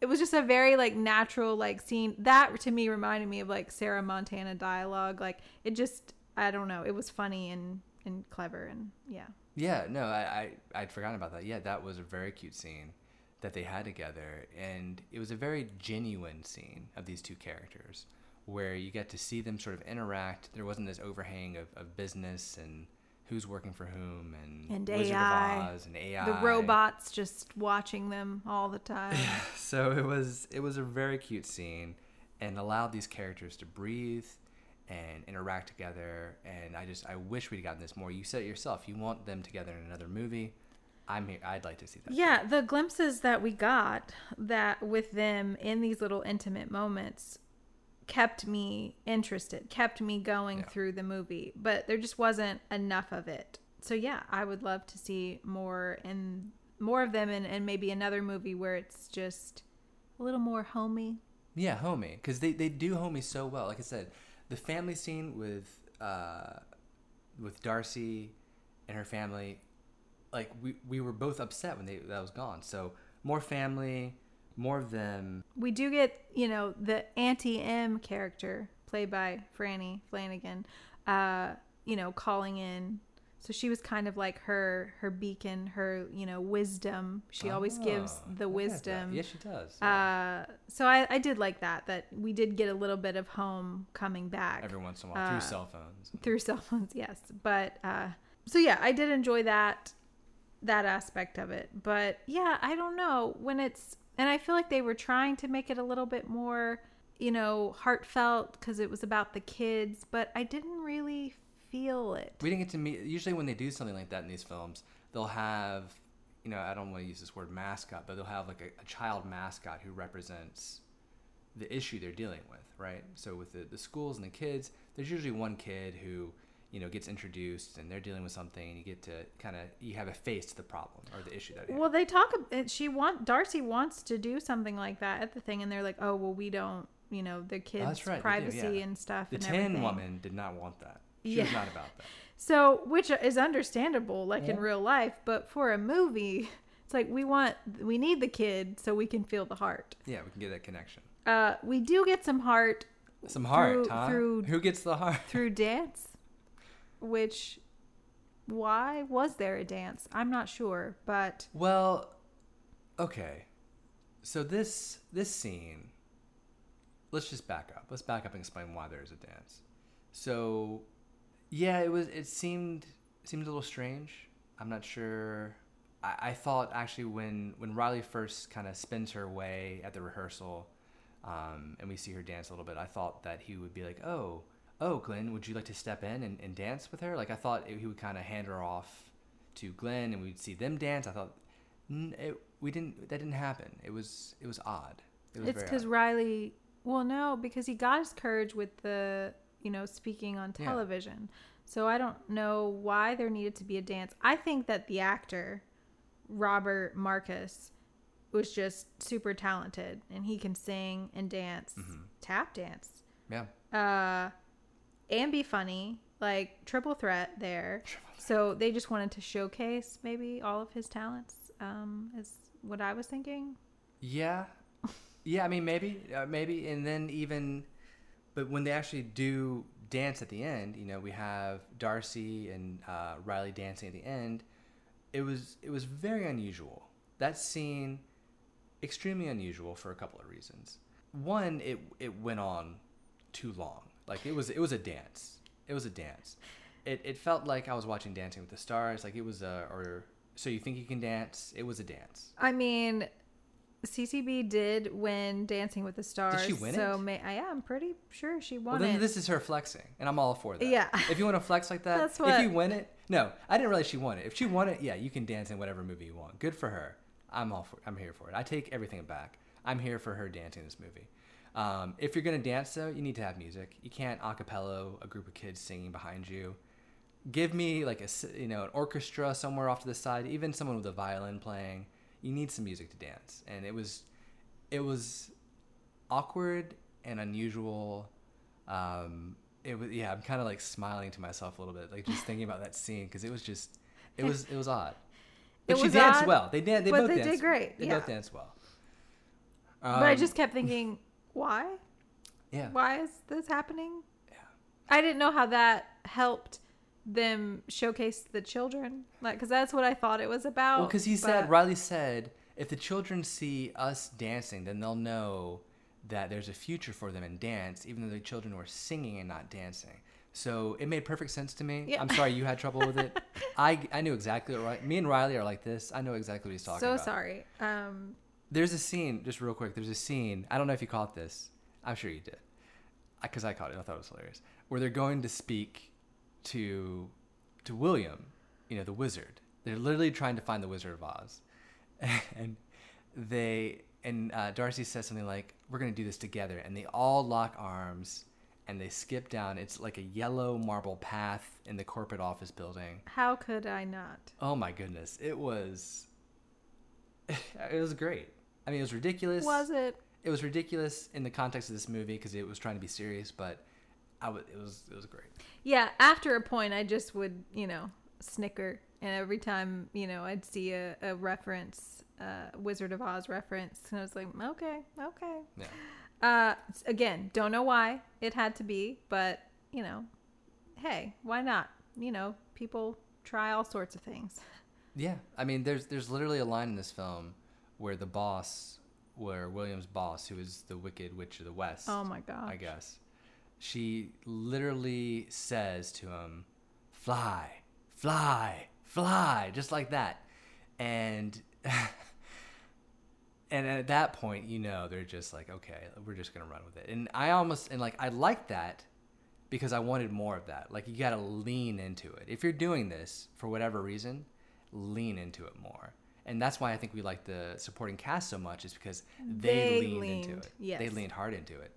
S2: it was just a very like natural like scene that to me reminded me of like sarah montana dialogue like it just i don't know it was funny and and clever and yeah
S1: Yeah, no, I, I I'd forgotten about that. Yeah, that was a very cute scene that they had together, and it was a very genuine scene of these two characters, where you get to see them sort of interact. There wasn't this overhang of, of business and who's working for whom and,
S2: And AI.
S1: of Oz and AI.
S2: the robots just watching them all the time
S1: So it was it was a very cute scene, and allowed these characters to breathe and interact together. And I just I wish we'd gotten this more. You said it yourself. You want them together in another movie. I'm here. I'd like to see that.
S2: yeah the glimpses that we got that with them in these little intimate moments kept me interested kept me going
S1: Yeah.
S2: through the movie but there just wasn't enough of it so yeah i would love to see more and more of them in, and maybe another movie where it's just a little more homey
S1: Yeah, homie, because they, they do homie so well. Like I said, the family scene with uh, with Darcy and her family, like we, we were both upset when they that was gone. So more family, more of them.
S2: we do get you know the auntie m character played by franny flanagan uh you know calling in so she was kind of like her her beacon her you know wisdom she always gives
S1: Oh,
S2: the
S1: I get that.
S2: wisdom
S1: Yes, she does. yeah.
S2: uh so I, I did like that that we did get a little bit of home coming back
S1: Every once in a while
S2: uh,
S1: through cell phones.
S2: through cell phones yes but uh so yeah i did enjoy that that aspect of it but yeah i don't know when it's and i feel like they were trying to make it a little bit more you know heartfelt because it was about the kids but i didn't really feel it
S1: We didn't get to meet. Usually, when they do something like that in these films, they'll have, you know, I don't want to use this word mascot, but they'll have like a, a child mascot who represents the issue they're dealing with, right? So with the, the schools and the kids, there's usually one kid who, you know, gets introduced and they're dealing with something, and you get to kind of you have a face to the problem or the issue that.
S2: well they talk she want darcy wants to do something like that at the thing and they're like oh well we don't you know the kids
S1: Oh, right, do,
S2: privacy
S1: yeah.
S2: and stuff
S1: the
S2: and
S1: Tin
S2: everything.
S1: Woman did not want that. She
S2: Yeah.
S1: was not about that.
S2: So, which is understandable, like in real life, but for a movie, it's like we want, we need the kid so we can feel the heart.
S1: Yeah, we can get that connection.
S2: Uh, we do get some heart
S1: Some heart,
S2: Through-
S1: huh?
S2: through-
S1: Who gets the heart?
S2: through dance, which, why was there a dance? I'm not sure, but
S1: Well, okay. So this this scene, let's just back up. Let's back up and explain why there is a dance. So, yeah, it was. It seemed seemed a little strange. I'm not sure. I, I thought actually when when Riley first kind of spins her way at the rehearsal, um, and we see her dance a little bit, I thought that he would be like, oh. Oh, Glenn, would you like to step in and, and dance with her? Like, I thought he would kind of hand her off to Glenn and we'd see them dance. I thought N- it, we didn't. That didn't happen. It was. It was odd. It was
S2: it's because. Riley, well, no, because he got his courage with the, you know, speaking on
S1: Yeah.
S2: television. So I don't know why there needed to be a dance. I think that the actor, Robert Marcus, was just super talented and he can sing and dance,
S1: Mm-hmm.
S2: tap dance,
S1: Yeah.
S2: uh, and be funny like triple threat there. So they just wanted to showcase maybe all of his talents. Um, is what I was thinking.
S1: Yeah, yeah. I mean, maybe, uh, maybe, and then even, but when they actually do dance at the end, you know, we have Darcy and uh, Riley dancing at the end. It was it was very unusual. That scene, extremely unusual for a couple of reasons. One, it it went on too long. Like it was it was a dance. It was a dance. It it felt like I was watching Dancing with the Stars. Like it was a or so you think you can dance. It was a dance.
S2: I mean, CCB did win Dancing with the Stars.
S1: Did she win
S2: so
S1: it?
S2: May, I am pretty sure she won
S1: Well, then
S2: it.
S1: this is her flexing, and I'm all for that.
S2: Yeah.
S1: If you want to flex like that,
S2: That's what...
S1: if you win it, no, I didn't realize she won it. If she won it, yeah, you can dance in whatever movie you want. Good for her. I'm all for. I'm here for it. I take everything back. I'm here for her dancing in this movie. Um, if you're gonna dance though, you need to have music. You can't acapella a group of kids singing behind you. Give me like a you know an orchestra somewhere off to the side, even someone with a violin playing. You need some music to dance, and it was, it was awkward and unusual. Um, it was yeah. I'm kind of like smiling to myself a little bit, like just thinking about that scene because it was just it was it was odd. But
S2: It
S1: she danced
S2: odd,
S1: well. They dan- They
S2: but
S1: both
S2: they did
S1: danced.
S2: great,
S1: They
S2: yeah.
S1: both danced well.
S2: but I
S1: Um,
S2: just kept thinking, why?
S1: yeah
S2: Why is this happening?
S1: yeah
S2: I didn't know how that helped them showcase the children, like because that's what I thought it was about.
S1: Well, because he said, Riley said, if the children see us dancing, then they'll know that there's a future for them in dance, even though the children were singing and not dancing. So it made perfect sense to me.
S2: Yeah.
S1: I'm sorry you had trouble with it. I, I knew exactly what. Me and Riley are like this. I know exactly what he's talking
S2: so
S1: about.
S2: So sorry. Um,
S1: There's a scene, just real quick. There's a scene. I don't know if you caught this. I'm sure you did, because I caught it. I thought it was hilarious. Where they're going to speak to to William, you know, the wizard. They're literally trying to find the Wizard of Oz, and they and uh, Darcy says something like, "We're gonna do this together," and they all lock arms and they skip down. It's like a yellow marble path in the corporate office building.
S2: how could I not?
S1: Oh my goodness, it was. It was great. I mean, it was ridiculous.
S2: Was it?
S1: It was ridiculous in the context of this movie because it was trying to be serious, but I w- it was it was great.
S2: Yeah. After a point, I just would, you know, snicker, and every time, you know, I'd see a, a reference, uh, Wizard of Oz reference, and I was like, okay, okay.
S1: Yeah.
S2: Uh, again, don't know why it had to be, but you know, hey, why not? You know, people try all sorts of things.
S1: Yeah, I mean, there's there's literally a line in this film where the boss, where William's boss, who is the Wicked Witch of the West,
S2: Oh my god.
S1: I guess, she literally says to him, "Fly, fly, fly," just like that, and and at that point, you know, they're just like, "Okay, we're just gonna run with it." And I almost and like I like that because I wanted more of that. Like you got to lean into it. If you're doing this for whatever reason, lean into it more. And that's why I think we like the supporting cast so much is because they,
S2: They
S1: leaned, into
S2: leaned,
S1: it. They leaned hard into it.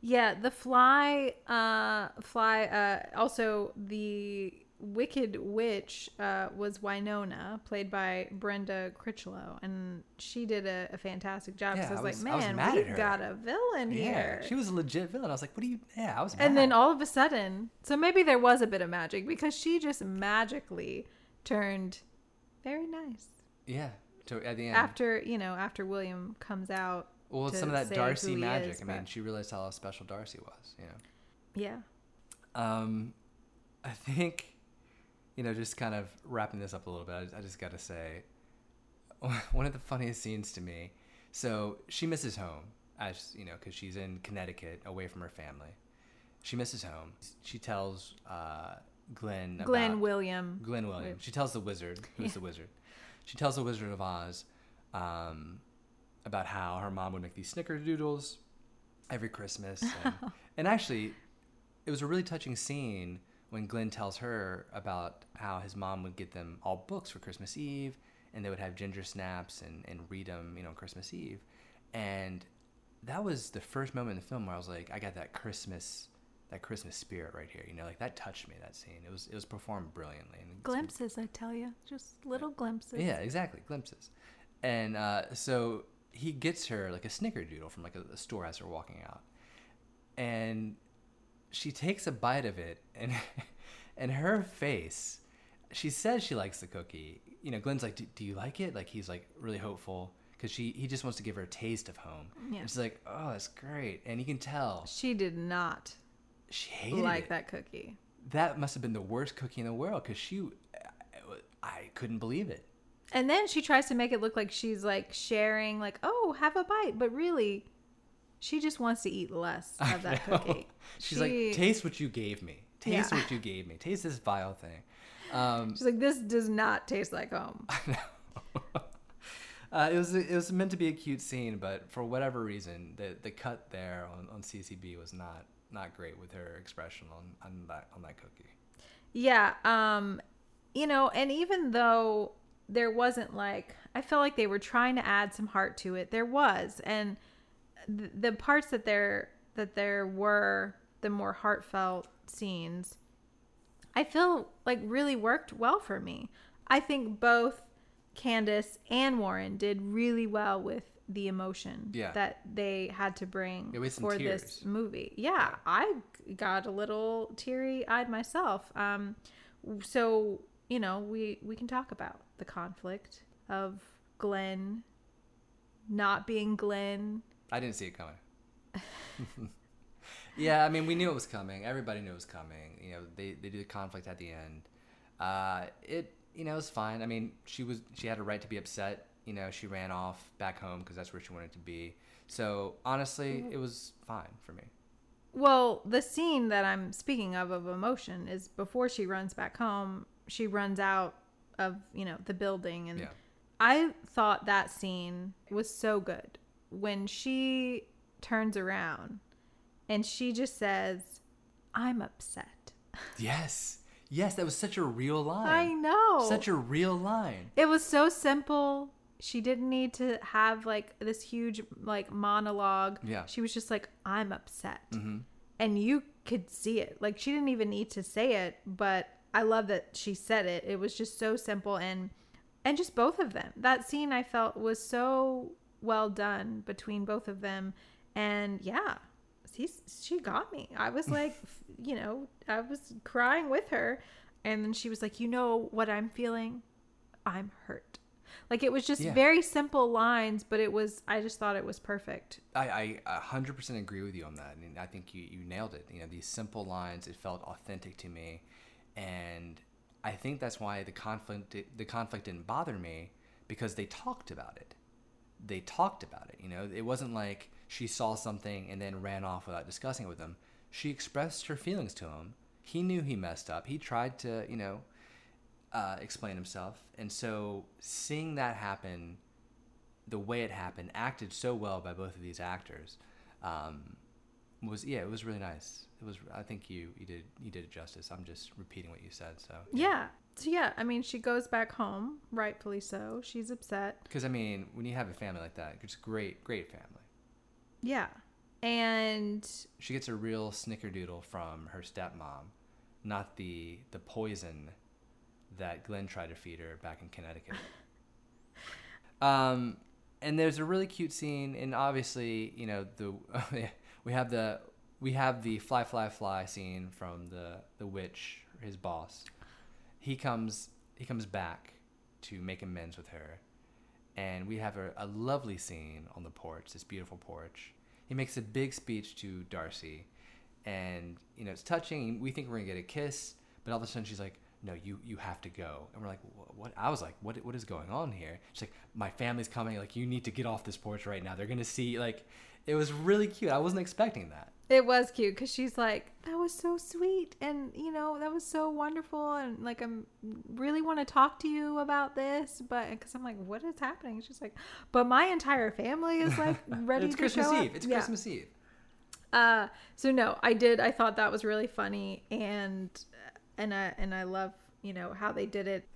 S2: Yeah, the fly, uh, fly. Uh, also, the Wicked Witch uh, was Winona, played by Brenda Crichlow, and she did a, a fantastic job.
S1: Yeah,
S2: I was,
S1: I was-
S2: like,
S1: I was
S2: man, we've got a villain here.
S1: Yeah, she was a legit villain. I was like, "What do you?" Yeah, I was.
S2: and then all of a sudden, so maybe there was a bit of magic because she just magically turned very nice
S1: yeah, to, at the end.
S2: after you know after William comes out.
S1: well, some of that Darcy magic.
S2: is,
S1: I mean,
S2: but-
S1: she realized how special Darcy was. You know.
S2: Yeah.
S1: Um, I think, you know, just kind of wrapping this up a little bit, I, I just got to say, one of the funniest scenes to me. So she misses home, as you know, because she's in Connecticut, away from her family. She misses home. She tells uh, Glenn.
S2: Glenn William.
S1: Glenn William. She tells the wizard, who's the wizard. She tells the Wizard of Oz um, about how her mom would make these snickerdoodles every Christmas. And, and actually, it was a really touching scene when Glenn tells her about how his mom would get them all books for Christmas Eve, and they would have ginger snaps and, and read them, you know, Christmas Eve. And that was the first moment in the film where I was like, I got that Christmas, that Christmas spirit right here. You know, like that touched me. That scene. It was it was performed brilliantly. And
S2: Glimpses, I tell you, just little glimpses.
S1: yeah, exactly. Glimpses. And uh, so he gets her like a snickerdoodle from like a, a store as they're walking out. And she takes a bite of it, and and her face, she says she likes the cookie. You know, Glenn's like, "Do, do you like it?" Like he's like really hopeful because she he just wants to give her a taste of home.
S2: Yeah.
S1: And she's like, "Oh, that's great," and you can tell
S2: She did not
S1: she hated
S2: like
S1: it.
S2: that cookie.
S1: That must have been the worst cookie in the world because she, I couldn't believe it.
S2: And then she tries to make it look like she's like sharing, like, oh, have a bite. But really, she just wants to eat less of that cookie.
S1: She's
S2: She-
S1: like, taste what you gave me. Taste
S2: Yeah.
S1: what you gave me. Taste this vile thing. Um,
S2: She's like, this does not taste like home. I know.
S1: Uh, it was it was meant to be a cute scene, but for whatever reason, the the cut there on, on CCB was not not great with her expression on, on that on that cookie.
S2: Yeah. Um, you know, and even though there wasn't like, I felt like they were trying to add some heart to it. There was, and th- the parts that there that there were the more heartfelt scenes, I feel like really worked well for me. I think both Candace and Warren did really well with the emotion
S1: Yeah.
S2: that they had to bring
S1: Yeah, we had some
S2: for this
S1: tears.
S2: movie. Yeah, I got a little teary eyed myself. Um, so you know, we we can talk about the conflict of Glenn not being Glenn.
S1: I didn't see it coming. yeah, I mean, we knew it was coming. Everybody knew it was coming. You know, they they do the conflict at the end. Uh, it you know it was fine. I mean, she was she had a right to be upset. You know, she ran off back home because that's where she wanted to be. So honestly, mm-hmm. it was fine for me.
S2: Well, the scene that I'm speaking of of emotion is before she runs back home. She runs out of you know the building, and
S1: Yeah.
S2: I thought that scene was so good when she turns around and she just says, "I'm upset."
S1: Yes, yes, that was such a real line.
S2: I know.
S1: Such a real line.
S2: It was so simple. She didn't need to have like this huge like monologue.
S1: Yeah.
S2: She was just like, "I'm upset,"
S1: hmm
S2: and you could see it. Like she didn't even need to say it, but I love that she said it. It was just so simple and and just both of them. That scene I felt was so well done between both of them, and yeah, she's, she got me. I was like, you know, I was crying with her, and then she was like, you know what I'm feeling? I'm hurt. Like it was just
S1: Yeah.
S2: very simple lines, but it was. I just thought it was perfect.
S1: I, I 100% agree with you on that. And I think you, you nailed it. You know, these simple lines, it felt authentic to me. And I think that's why the conflict, the conflict didn't bother me because they talked about it. They talked about it. You know, it wasn't like she saw something and then ran off without discussing it with him. She expressed her feelings to him. He knew he messed up. He tried to, you know, uh, explain himself. And so seeing that happen the way it happened, acted so well by both of these actors, um, was yeah, it was really nice. It was. I think you you did you did it justice. I'm just repeating what you said. So
S2: Yeah. So yeah, I mean, she goes back home, rightfully so. She's upset.
S1: Because I mean, when you have a family like that, it's great, great family.
S2: Yeah. And
S1: She gets a real snickerdoodle from her stepmom, not the the poison that Glenn tried to feed her back in Connecticut. um, and there's a really cute scene, and obviously, you know, the we have the we have the fly fly fly scene from the the witch, his boss. He comes he comes back to make amends with her, and we have a, a lovely scene on the porch, this beautiful porch. He makes a big speech to Darcy, and you know it's touching. We think we're gonna get a kiss, but all of a sudden she's like, "No, you you have to go." And we're like, "What?" I was like, "What what is going on here?" She's like, "My family's coming. Like you need to get off this porch right now. They're gonna see." Like it was really cute. I wasn't expecting that.
S2: it was cute because she's like, that was so sweet. And, you know, that was so wonderful. And, like, I'm really want to talk to you about this. But, because I'm like, what is happening? She's like, but my entire family is, like, ready
S1: it's
S2: to
S1: Christmas
S2: show
S1: Eve.
S2: up.
S1: It's
S2: Yeah.
S1: Christmas Eve.
S2: Uh, so no, I did. I thought that was really funny, and and I and I love you know how they did it.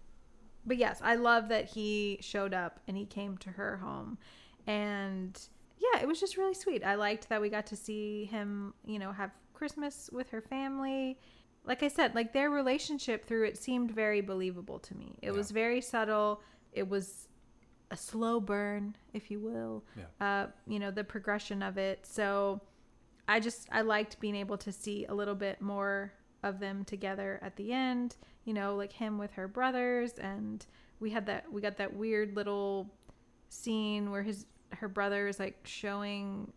S2: But yes, I love that he showed up and he came to her home, and yeah, it was just really sweet. I liked that we got to see him, you know, have Christmas with her family. Like I said, like their relationship through it seemed very believable to me. It
S1: Yeah.
S2: was very subtle. It was a slow burn, if you will.
S1: Yeah.
S2: Uh, you know, the progression of it. So I just I liked being able to see a little bit more of them together at the end. You know, like him with her brothers, and we had that we got that weird little scene where his her brother is like showing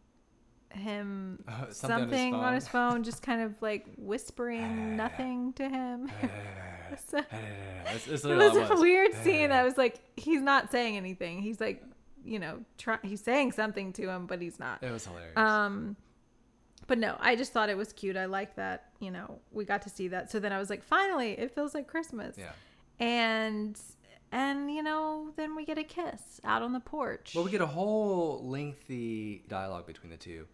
S2: him
S1: Uh, something
S2: something,
S1: on
S2: on,
S1: his
S2: his phone, just kind of like whispering nothing to him. So-
S1: It's, it's
S2: it was a
S1: was.
S2: weird scene. I was like, he's not saying anything. He's like, you know, try, he's saying something to him, but he's not.
S1: It was hilarious.
S2: Um, but no, I just thought it was cute. I like that. You know, we got to see that. So then I was like, finally, it feels like Christmas.
S1: yeah.
S2: And and you know, then we get a kiss out on the porch.
S1: Well, we get a whole lengthy dialogue between the two,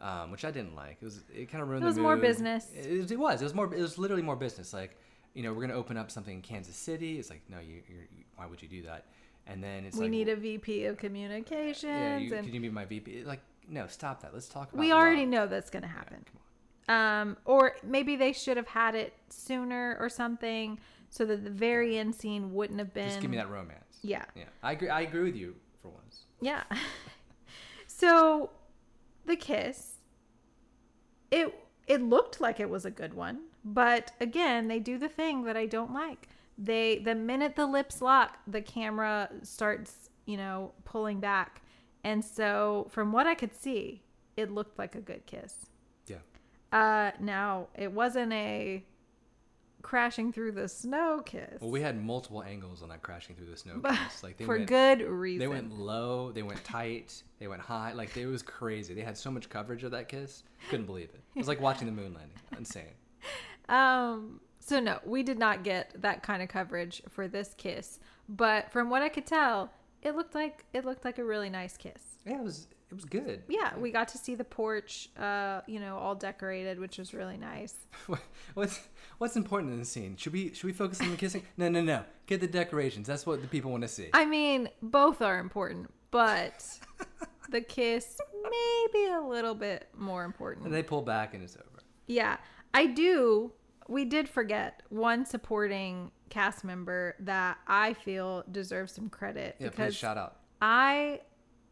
S1: um, which I didn't like. It was it kind of ruined.
S2: It was
S1: the
S2: more business.
S1: It, it was. It was more. It was literally more business. Like, you know, we're gonna open up something in Kansas City. It's like, no, you, you're, why would you do that? And then it's
S2: we
S1: like,
S2: need a VP of communications,
S1: Yeah, you,
S2: and
S1: can you be my VP? Like, no, stop that. Let's talk about.
S2: we already
S1: love.
S2: know that's gonna
S1: Yeah,
S2: happen.
S1: come on.
S2: Um, or maybe they should have had it sooner or something, so that the very end scene wouldn't have been.
S1: Just give me that romance.
S2: Yeah.
S1: Yeah, I agree. I agree with you for once.
S2: Yeah. so the kiss it it looked like it was a good one, but again, they do the thing that I don't like. They the minute the lips lock, the camera starts, you know, pulling back. And so from what I could see, it looked like a good kiss.
S1: Yeah.
S2: Uh now, it wasn't a crashing through the snow kiss.
S1: Well, we had multiple angles on that crashing through the snow.
S2: but
S1: kiss. Like they
S2: for
S1: went,
S2: good reason.
S1: They went low, they went tight, they went high. Like it was crazy. They had so much coverage of that kiss. Couldn't believe it. It was like watching the moon landing. Insane.
S2: Um, so no, we did not get that kind of coverage for this kiss. But from what I could tell, it looked like it looked like a really nice kiss.
S1: Yeah, it was it was good.
S2: Yeah, we got to see the porch, uh, you know, all decorated, which was really nice.
S1: What's what's important in the scene? Should we should we focus on the kissing? No, no, no. Get the decorations. That's what the people want to see.
S2: I mean, both are important, but the kiss maybe a little bit more important.
S1: And they pull back and it's over.
S2: Yeah, I do. We did forget one supporting cast member that I feel deserves some credit
S1: Yeah, please
S2: because
S1: shout out.
S2: I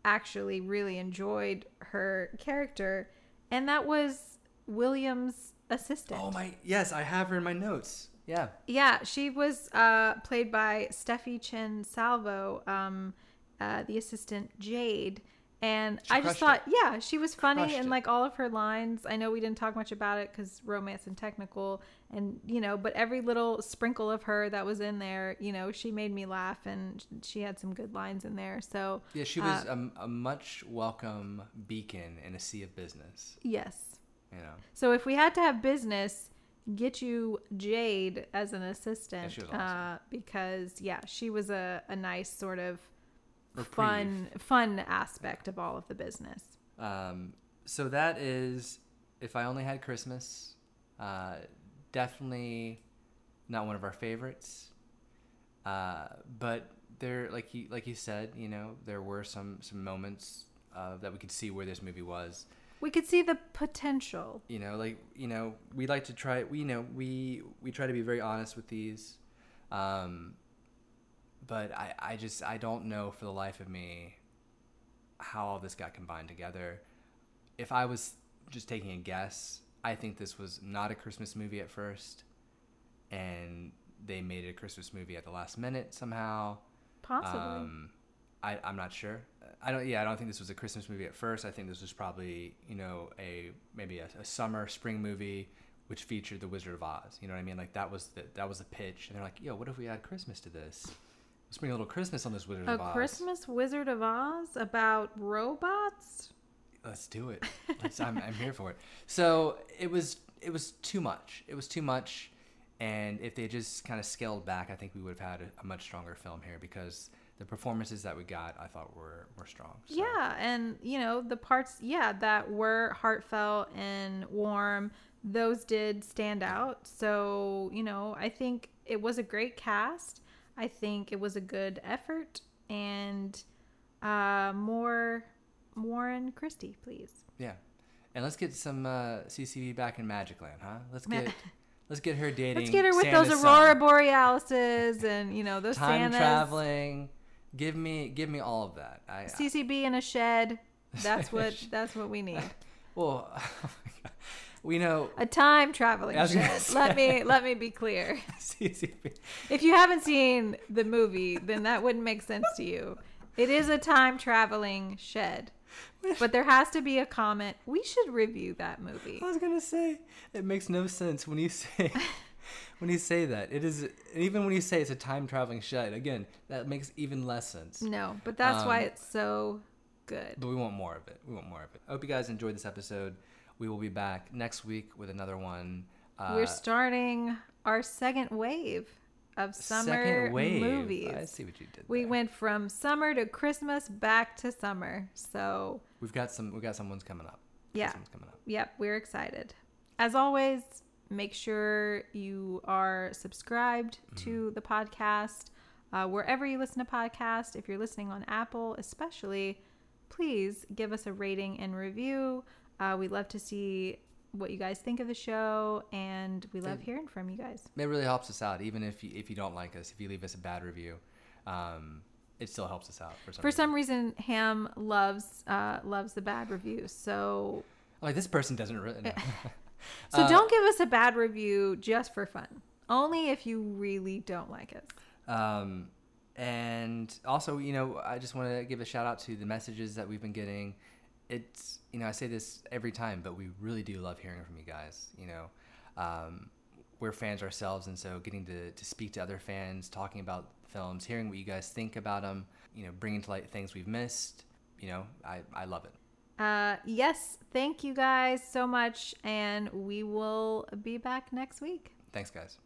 S2: actually really enjoyed her character, and that was William's assistant.
S1: Oh my yes, I have her in my notes. Yeah.
S2: Yeah, she was uh, played by Steffi Chin Salvo, um, uh, the assistant Jade. And
S1: She
S2: I just thought, yeah, she was funny
S1: Crushed
S2: and
S1: it.
S2: like all of her lines. I know we didn't talk much about it because romance and technical, and you know, but every little sprinkle of her that was in there, you know, she made me laugh and she had some good lines in there. So
S1: Yeah, she was
S2: Uh,
S1: a, a much welcome beacon in a sea of business.
S2: yes,
S1: You know.
S2: So if we had to have business, get you Jade as an assistant.
S1: she was awesome.
S2: uh, because yeah, she was a, a nice sort of
S1: Reprieve.
S2: fun fun aspect of all of the business.
S1: Um, so that is if I only had Christmas. Uh, definitely not one of our favorites. Uh, but there, like you like you said, you know, there were some some moments uh, that we could see where this movie was.
S2: We could see the potential.
S1: You know, like you know, we like to try. We you know we we try to be very honest with these. Um, but I, I just I don't know for the life of me how all this got combined together. If I was just taking a guess, I think this was not a Christmas movie at first, and they made it a Christmas movie at the last minute somehow.
S2: Possibly.
S1: Um, I, I'm not sure. I don't. Yeah, I don't think this was a Christmas movie at first. I think this was probably you know a maybe a, a summer spring movie which featured the Wizard of Oz. You know what I mean? Like that was the that was the pitch, and they're like, yo, what if we add Christmas to this? Let's bring a little Christmas on this Wizard
S2: a
S1: of Oz.
S2: A Christmas Wizard of Oz about robots?
S1: Let's do it. Let's, I'm, I'm here for it. So it was it was too much. It was too much, and if they just kind of scaled back, I think we would have had a, a much stronger film here because the performances that we got, I thought were were strong. So,
S2: Yeah, and you know, the parts yeah, that were heartfelt and warm, those did stand out. So, you know, I think it was a great cast. I think it was a good effort and uh more Warren Christie, please.
S1: Yeah, and let's get some uh, CCB back in Magic Land, huh? Let's get let's get her dating.
S2: Let's get her with
S1: Santa's
S2: those
S1: son.
S2: Aurora Borealises and, you know, those
S1: time
S2: Santas.
S1: traveling. Give me give me all of that. I,
S2: CCB in a shed. That's what that's what we need.
S1: Well, we know
S2: A time traveling shed. Let me let me be clear. If you haven't seen the movie, then that wouldn't make sense to you. It is a time traveling shed. But there has to be a comment. We should review that movie.
S1: I was gonna say it makes no sense when you say when you say that. It is even when you say it's a time traveling shed. Again, that makes even less sense.
S2: No, but that's why
S1: Um,
S2: it's so good.
S1: But we want more of it. We want more of it. I hope you guys enjoyed this episode. We will be back next week with another one. Uh,
S2: We're starting our second wave of summer
S1: wave.
S2: movies.
S1: I see what you did.
S2: We
S1: there.
S2: went from summer to Christmas, back to summer. So
S1: we've got some. We've got some ones coming up.
S2: Yeah.
S1: coming up.
S2: Yep. We're excited. As always, make sure you are subscribed to the podcast uh, wherever you listen to podcasts. If you're listening on Apple, especially, please give us a rating and review. Uh, we love to see what you guys think of the show, and we love
S1: And-
S2: hearing from you guys.
S1: It really helps us out, even if you, if you don't like us. If you leave us a bad review, um, it still helps us out for some.
S2: For
S1: reason.
S2: some reason, Ham loves uh, loves the bad reviews, so
S1: like this person doesn't really. No.
S2: so
S1: Uh,
S2: don't give us a bad review just for fun. Only if you really don't like us.
S1: Um, and also, you know, I just want to give a shout out to the messages that we've been getting. It's, you know, I say this every time, but we really do love hearing from you guys. You know, um, we're fans ourselves, and so getting to, to speak to other fans, talking about films, hearing what you guys think about them, you know, bringing to light things we've missed, you know, I, I love it.
S2: Uh, yes, thank you guys so much, and we will be back next week.
S1: Thanks, guys.